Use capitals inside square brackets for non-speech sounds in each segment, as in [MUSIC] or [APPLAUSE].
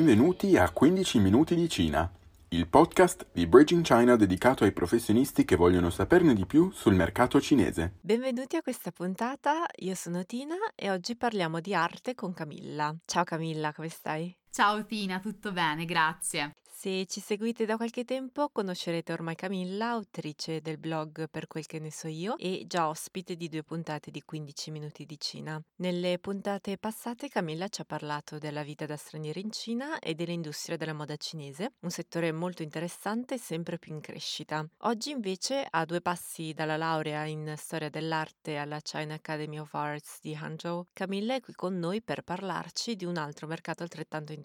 Benvenuti a 15 minuti di Cina, il podcast di Bridging China dedicato ai professionisti che vogliono saperne di più sul mercato cinese. Benvenuti a questa puntata, io sono Tina e oggi parliamo di arte con Camilla. Ciao Camilla, come stai? Ciao Tina, tutto bene, grazie. Se ci seguite da qualche tempo conoscerete ormai Camilla, autrice del blog Per quel che ne so io e già ospite di due puntate di 15 minuti di Cina. Nelle puntate passate Camilla ci ha parlato della vita da straniera in Cina e dell'industria della moda cinese, un settore molto interessante e sempre più in crescita. Oggi invece, a due passi dalla laurea in storia dell'arte alla China Academy of Arts di Hangzhou, Camilla è qui con noi per parlarci di un altro mercato altrettanto interessante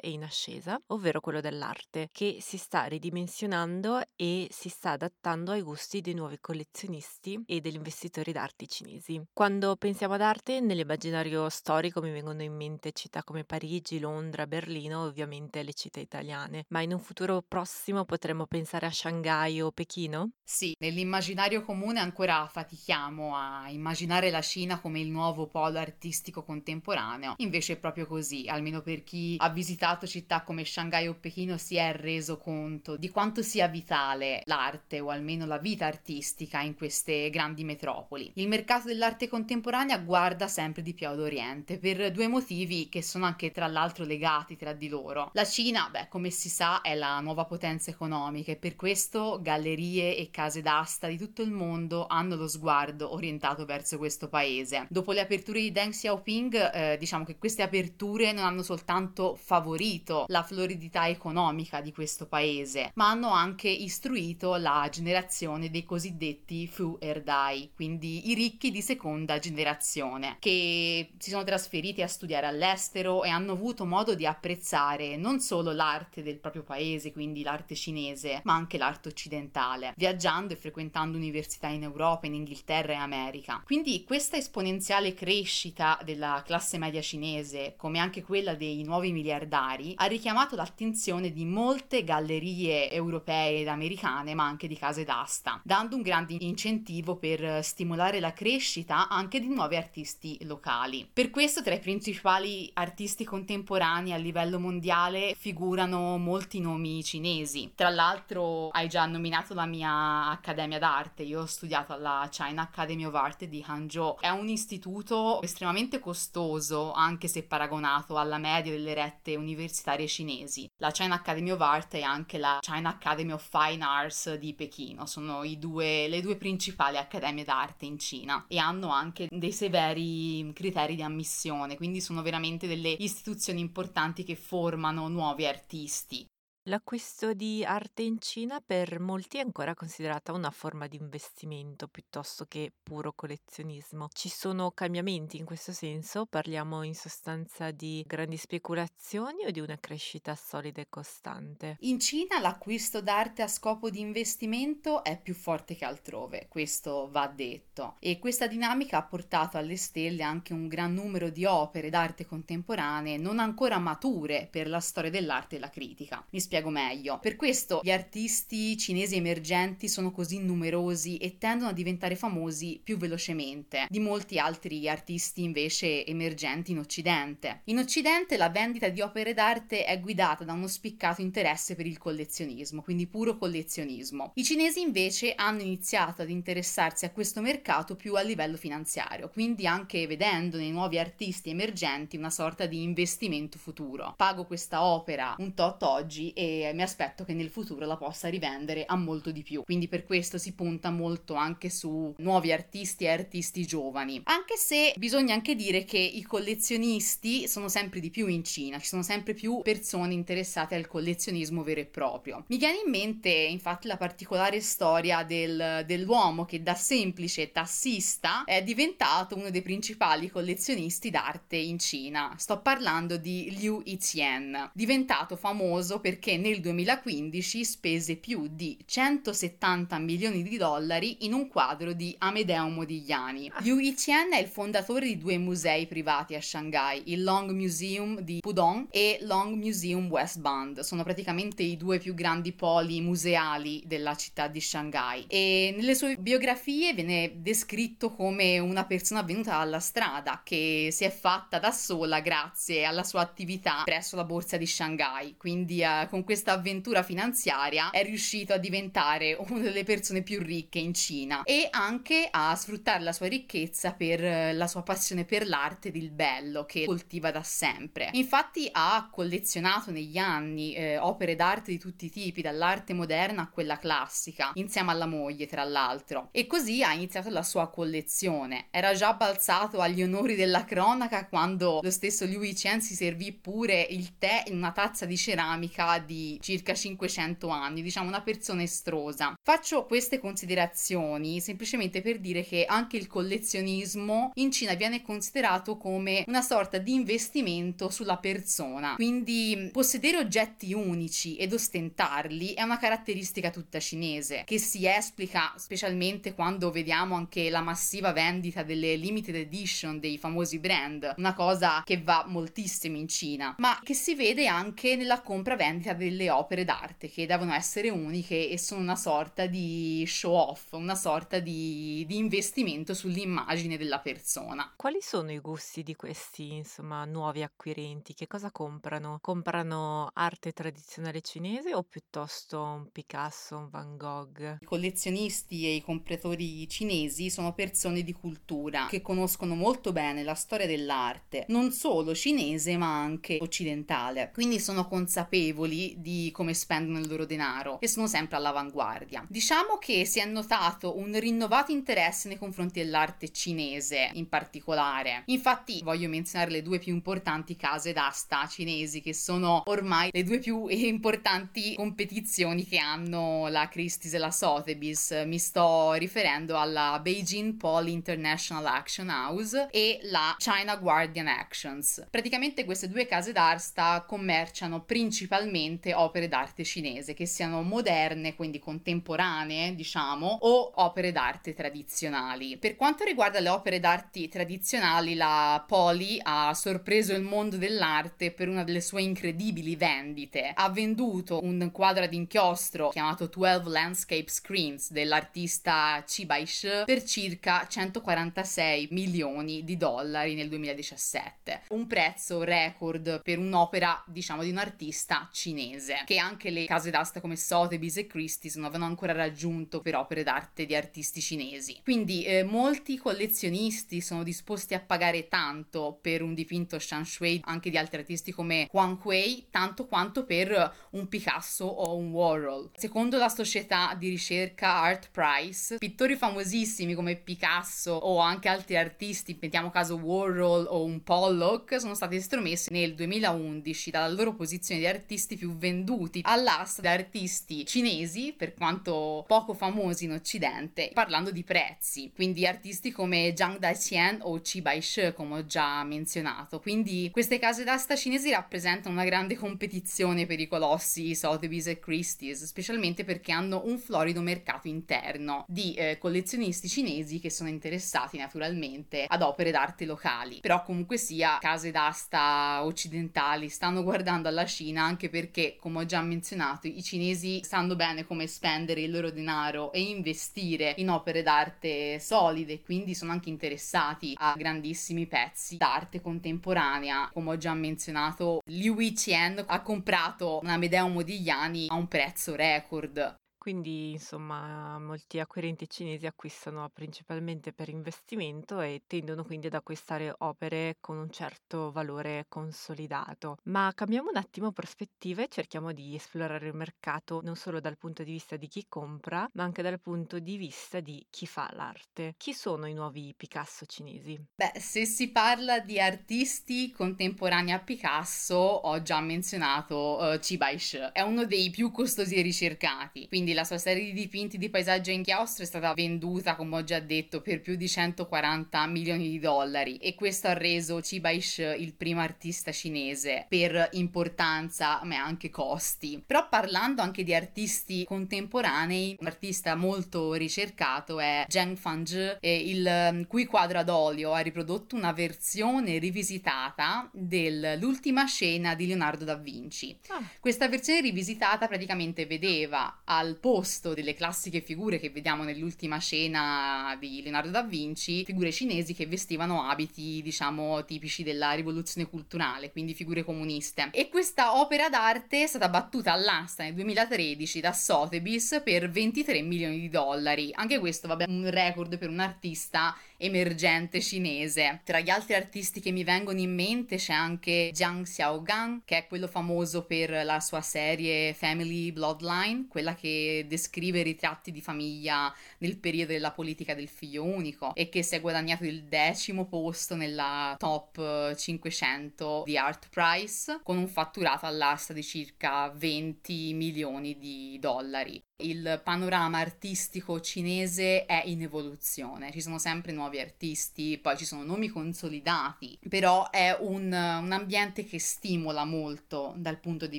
e in ascesa, ovvero quello dell'arte che si sta ridimensionando e si sta adattando ai gusti dei nuovi collezionisti e degli investitori d'arte cinesi. Quando pensiamo ad arte, nell'immaginario storico mi vengono in mente città come Parigi, Londra, Berlino ovviamente le città italiane, ma in un futuro prossimo potremmo pensare a Shanghai o Pechino? Sì, nell'immaginario comune ancora fatichiamo a immaginare la Cina come il nuovo polo artistico contemporaneo, invece è proprio così, almeno per chi ha visitato città come Shanghai o Pechino si è reso conto di quanto sia vitale l'arte o almeno la vita artistica in queste grandi metropoli. Il mercato dell'arte contemporanea guarda sempre di più ad Oriente per due motivi che sono anche tra l'altro legati tra di loro. La Cina, beh, come si sa, è la nuova potenza economica e per questo gallerie e case d'asta di tutto il mondo hanno lo sguardo orientato verso questo paese. Dopo le aperture di Deng Xiaoping, eh, diciamo che queste aperture non hanno soltanto favorito la floridità economica di questo paese, ma hanno anche istruito la generazione dei cosiddetti Fu Erdai, quindi i ricchi di seconda generazione, che si sono trasferiti a studiare all'estero e hanno avuto modo di apprezzare non solo l'arte del proprio paese, quindi l'arte cinese, ma anche l'arte occidentale, viaggiando e frequentando università in Europa, in Inghilterra e America. Quindi questa esponenziale crescita della classe media cinese, come anche quella dei nuovi miliardari, ha richiamato l'attenzione di molte gallerie europee ed americane, ma anche di case d'asta, dando un grande incentivo per stimolare la crescita anche di nuovi artisti locali. Per questo tra i principali artisti contemporanei a livello mondiale figurano molti nomi cinesi. Tra l'altro hai già nominato la mia accademia d'arte, io ho studiato alla China Academy of Art di Hangzhou. È un istituto estremamente costoso, anche se paragonato alla media delle rette universitarie cinesi. La China Academy of Art e anche la China Academy of Fine Arts di Pechino. Sono due, le due principali accademie d'arte in Cina e hanno anche dei severi criteri di ammissione, quindi sono veramente delle istituzioni importanti che formano nuovi artisti. L'acquisto di arte in Cina per molti è ancora considerata una forma di investimento piuttosto che puro collezionismo. Ci sono cambiamenti in questo senso? Parliamo in sostanza di grandi speculazioni o di una crescita solida e costante? In Cina l'acquisto d'arte a scopo di investimento è più forte che altrove, questo va detto. E questa dinamica ha portato alle stelle anche un gran numero di opere d'arte contemporanee non ancora mature per la storia dell'arte e la critica. Mi spiego spiego meglio. Per questo gli artisti cinesi emergenti sono così numerosi e tendono a diventare famosi più velocemente di molti altri artisti invece emergenti in Occidente. In Occidente la vendita di opere d'arte è guidata da uno spiccato interesse per il collezionismo, quindi puro collezionismo. I cinesi invece hanno iniziato ad interessarsi a questo mercato più a livello finanziario, quindi anche vedendo nei nuovi artisti emergenti una sorta di investimento futuro. Pago questa opera un tot oggi e mi aspetto che nel futuro la possa rivendere a molto di più. Quindi per questo si punta molto anche su nuovi artisti e artisti giovani. Anche se bisogna anche dire che i collezionisti sono sempre di più in Cina, ci sono sempre più persone interessate al collezionismo vero e proprio. Mi viene in mente infatti la particolare storia del, dell'uomo che da semplice tassista è diventato uno dei principali collezionisti d'arte in Cina. Sto parlando di Liu Yiqian, diventato famoso perché nel 2015 spese più di 170 milioni di dollari in un quadro di Amedeo Modigliani. Liu Yiqian è il fondatore di due musei privati a Shanghai, il Long Museum di Pudong e Long Museum West Bund. Sono praticamente i due più grandi poli museali della città di Shanghai. E nelle sue biografie viene descritto come una persona venuta dalla strada che si è fatta da sola grazie alla sua attività presso la borsa di Shanghai. Quindi eh, con questa avventura finanziaria è riuscito a diventare [LAUGHS] una delle persone più ricche in Cina e anche a sfruttare la sua ricchezza per eh, la sua passione per l'arte ed il bello che coltiva da sempre. Infatti ha collezionato negli anni eh, opere d'arte di tutti i tipi, dall'arte moderna a quella classica, insieme alla moglie tra l'altro. E così ha iniziato la sua collezione. Era già balzato agli onori della cronaca quando lo stesso Liu Yichen si servì pure il tè in una tazza di ceramica di circa 500 anni, diciamo una persona estrosa. Faccio queste considerazioni semplicemente per dire che anche il collezionismo in Cina viene considerato come una sorta di investimento sulla persona. Quindi possedere oggetti unici ed ostentarli è una caratteristica tutta cinese che si esplica specialmente quando vediamo anche la massiva vendita delle limited edition dei famosi brand, una cosa che va moltissimo in Cina, ma che si vede anche nella compravendita delle opere d'arte che devono essere uniche e sono una sorta di show off, una sorta di, di investimento sull'immagine della persona. Quali sono i gusti di questi, insomma, nuovi acquirenti? Che cosa comprano? Comprano arte tradizionale cinese o piuttosto un Picasso, un Van Gogh? I collezionisti e i compratori cinesi sono persone di cultura che conoscono molto bene la storia dell'arte, non solo cinese ma anche occidentale. Quindi sono consapevoli di come spendono il loro denaro e sono sempre all'avanguardia. Diciamo che si è notato un rinnovato interesse nei confronti dell'arte cinese in particolare. Infatti voglio menzionare le due più importanti case d'asta cinesi che sono ormai le due più [LAUGHS] importanti competizioni che hanno la Christie's e la Sotheby's. Mi sto riferendo alla Beijing Paul International Action House e la China Guardian Actions. Praticamente queste due case d'asta commerciano principalmente opere d'arte cinese che siano moderne, quindi contemporanee, diciamo, o opere d'arte tradizionali. Per quanto riguarda le opere d'arte tradizionali, la Poli ha sorpreso il mondo dell'arte per una delle sue incredibili vendite. Ha venduto un quadro ad inchiostro chiamato 12 Landscape Screens dell'artista Chi Baishi per circa 146 milioni di dollari nel 2017. Un prezzo record per un'opera, diciamo, di un artista cinese, che anche le case d'asta come Sotheby's e Christie's non avevano ancora raggiunto per opere d'arte di artisti cinesi. Quindi eh, molti collezionisti sono disposti a pagare tanto per un dipinto Shan Shui, anche di altri artisti come Huang Hui, tanto quanto per un Picasso o un Warhol. Secondo la società di ricerca Art Price, pittori famosissimi come Picasso o anche altri artisti, mettiamo caso Warhol o un Pollock, sono stati estromessi nel 2011 dalla loro posizione di artisti più venduti all'asta di artisti cinesi, per quanto poco famosi in Occidente, parlando di prezzi. Quindi artisti come Zhang Daqian o Qi Baishi, come ho già menzionato. Quindi queste case d'asta cinesi rappresentano una grande competizione per i colossi Sotheby's e Christie's, specialmente perché hanno un florido mercato interno di eh, collezionisti cinesi che sono interessati naturalmente ad opere d'arte locali. Però comunque sia, case d'asta occidentali stanno guardando alla Cina anche perché, come ho già menzionato, i cinesi sanno bene come spendere il loro denaro e investire in opere d'arte solide, quindi sono anche interessati a grandissimi pezzi d'arte contemporanea. Come ho già menzionato, Liu Yiqian ha comprato una Medea Modigliani a un prezzo record. Quindi, insomma, molti acquirenti cinesi acquistano principalmente per investimento e tendono quindi ad acquistare opere con un certo valore consolidato. Ma cambiamo un attimo prospettiva e cerchiamo di esplorare il mercato non solo dal punto di vista di chi compra, ma anche dal punto di vista di chi fa l'arte. Chi sono i nuovi Picasso cinesi? Beh, se si parla di artisti contemporanei a Picasso, ho già menzionato uh, Chi Baishi. È uno dei più costosi e ricercati, quindi la sua serie di dipinti di paesaggio inchiostro è stata venduta, come ho già detto, per più di 140 milioni di dollari e questo ha reso Chibaish il primo artista cinese per importanza ma anche costi. Però parlando anche di artisti contemporanei, un artista molto ricercato è Zheng Fangzhi, il cui quadro ad olio ha riprodotto una versione rivisitata dell'ultima scena di Leonardo da Vinci. Ah. Questa versione rivisitata praticamente vedeva al posto delle classiche figure che vediamo nell'ultima scena di Leonardo da Vinci, figure cinesi che vestivano abiti, diciamo, tipici della rivoluzione culturale, quindi figure comuniste. E questa opera d'arte è stata battuta all'asta nel 2013 da Sotheby's per 23 milioni di dollari. Anche questo, vabbè, un record per un artista emergente cinese. Tra gli altri artisti che mi vengono in mente c'è anche Jiang Xiaogang, che è quello famoso per la sua serie Family Bloodline, quella che descrive i ritratti di famiglia nel periodo della politica del figlio unico e che si è guadagnato il decimo posto nella top 500 di Art Price con un fatturato all'asta di circa 20 milioni di dollari. Il panorama artistico cinese è in evoluzione, ci sono sempre nuovi artisti, poi ci sono nomi consolidati, però è un, un, ambiente che stimola molto dal punto di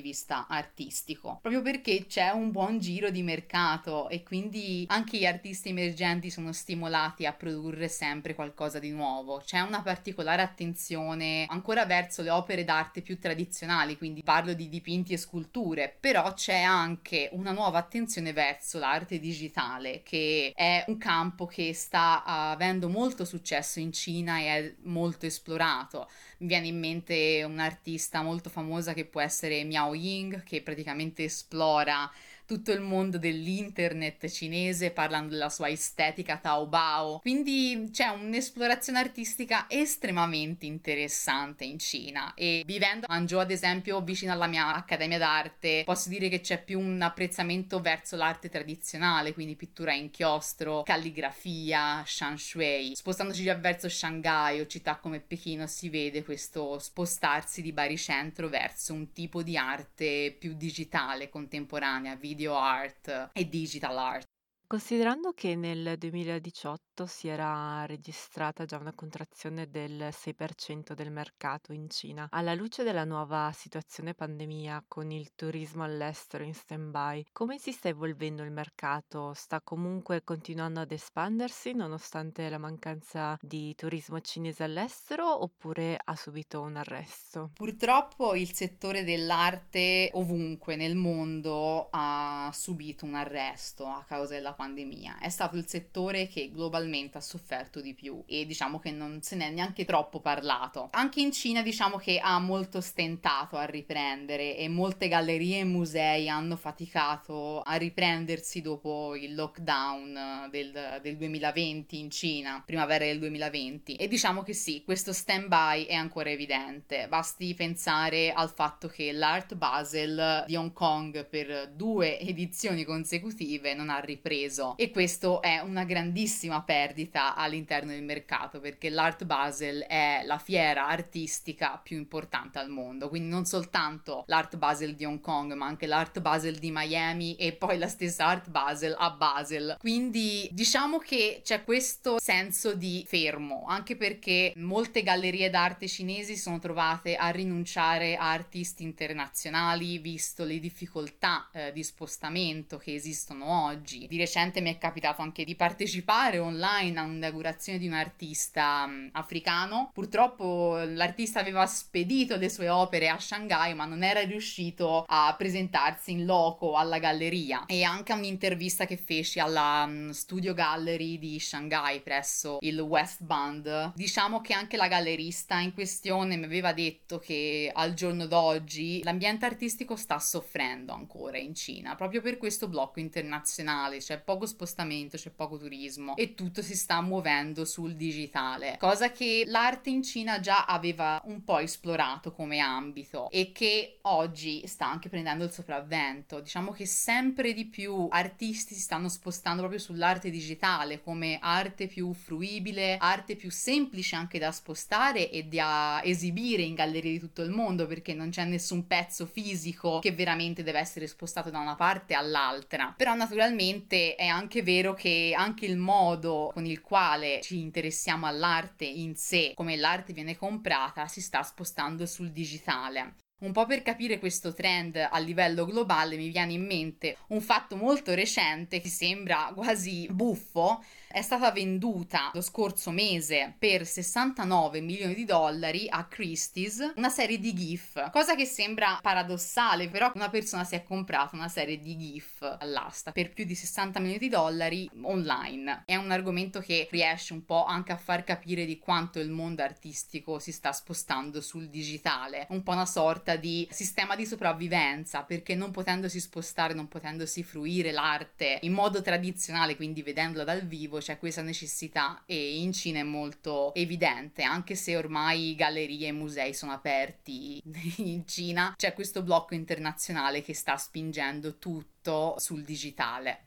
vista artistico, proprio perché c'è un buon giro di mercato e quindi anche gli artisti emergenti sono stimolati a produrre sempre qualcosa di nuovo. C'è una particolare attenzione ancora verso le opere d'arte più tradizionali, quindi parlo di dipinti e sculture, però c'è anche una nuova attenzione direzione verso l'arte digitale, che è un campo che sta avendo molto successo in Cina e è molto esplorato. Mi viene in mente un'artista molto famosa che può essere Miao Ying, che praticamente esplora tutto il mondo dell'internet cinese parlando della sua estetica Taobao. Quindi c'è un'esplorazione artistica estremamente interessante in Cina e vivendo a Hangzhou ad esempio vicino alla mia accademia d'arte posso dire che c'è più un apprezzamento verso l'arte tradizionale, quindi pittura inchiostro, calligrafia, shanshui. Spostandoci già verso Shanghai o città come Pechino si vede questo spostarsi di baricentro verso un tipo di arte più digitale, contemporanea, video video art e digital art. Considerando che nel 2018 si era registrata già una contrazione del 6% del mercato in Cina, alla luce della nuova situazione pandemia con il turismo all'estero in stand-by, come si sta evolvendo il mercato? Sta comunque continuando ad espandersi nonostante la mancanza di turismo cinese all'estero oppure ha subito un arresto? Purtroppo il settore dell'arte ovunque nel mondo ha subito un arresto a causa della pandemia. È stato il settore che globalmente ha sofferto di più e diciamo che non se n'è neanche troppo parlato. Anche in Cina diciamo che ha molto stentato a riprendere e molte gallerie e musei hanno faticato a riprendersi dopo il lockdown del, del 2020 in Cina, primavera del 2020. E diciamo che sì, questo stand-by è ancora evidente. Basti pensare al fatto che l'Art Basel di Hong Kong per due edizioni consecutive non ha ripreso peso e questo è una grandissima perdita all'interno del mercato perché l'Art Basel è la fiera artistica più importante al mondo, quindi non soltanto l'Art Basel di Hong Kong ma anche l'Art Basel di Miami e poi la stessa Art Basel a Basel. Quindi diciamo che c'è questo senso di fermo, anche perché molte gallerie d'arte cinesi sono trovate a rinunciare a artisti internazionali visto le difficoltà eh, di spostamento che esistono oggi. Di recente recente mi è capitato anche di partecipare online a un'inaugurazione di un artista um, africano. Purtroppo l'artista aveva spedito le sue opere a Shanghai, ma non era riuscito a presentarsi in loco alla galleria. E anche un'intervista che feci alla um, Studio Gallery di Shanghai presso il West Band. Diciamo che anche la gallerista in questione mi aveva detto che al giorno d'oggi l'ambiente artistico sta soffrendo ancora in Cina, proprio per questo blocco internazionale, cioè poco spostamento, c'è poco turismo e tutto si sta muovendo sul digitale, cosa che l'arte in Cina già aveva un po' esplorato come ambito e che oggi sta anche prendendo il sopravvento. Diciamo che sempre di più artisti si stanno spostando proprio sull'arte digitale come arte più fruibile, arte più semplice anche da spostare e da esibire in gallerie di tutto il mondo perché non c'è nessun pezzo fisico che veramente deve essere spostato da una parte all'altra. Però naturalmente è anche vero che anche il modo con il quale ci interessiamo all'arte in sé, come l'arte viene comprata, si sta spostando sul digitale. Un po' per capire questo trend a livello globale mi viene in mente un fatto molto recente che sembra quasi buffo, è stata venduta lo scorso mese per 69 milioni di dollari a Christie's una serie di GIF, cosa che sembra paradossale, però una persona si è comprata una serie di GIF all'asta per più di 60 milioni di dollari online. È un argomento che riesce un po' anche a far capire di quanto il mondo artistico si sta spostando sul digitale, un po' una sorta di sistema di sopravvivenza, perché non potendosi spostare, non potendosi fruire l'arte in modo tradizionale, quindi vedendola dal vivo, c'è questa necessità e in Cina è molto evidente, anche se ormai gallerie e musei sono aperti [LAUGHS] in Cina, c'è questo blocco internazionale che sta spingendo tutto sul digitale.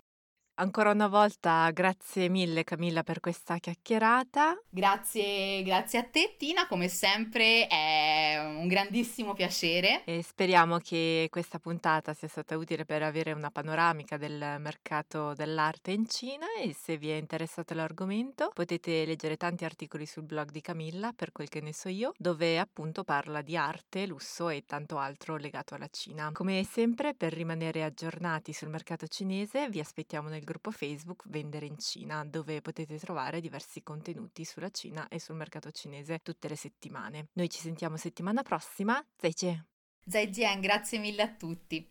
Ancora una volta grazie mille Camilla per questa chiacchierata. Grazie, grazie a te Tina, come sempre è un grandissimo piacere. E speriamo che questa puntata sia stata utile per avere una panoramica del mercato dell'arte in Cina e se vi è interessato l'argomento potete leggere tanti articoli sul blog di Camilla, per quel che ne so io, dove appunto parla di arte, lusso e tanto altro legato alla Cina. Come sempre per rimanere aggiornati sul mercato cinese vi aspettiamo nel gruppo Facebook Vendere in Cina, dove potete trovare diversi contenuti sulla Cina e sul mercato cinese tutte le settimane. Noi ci sentiamo settimana prossima. Zaijian! Zaijian, grazie mille a tutti!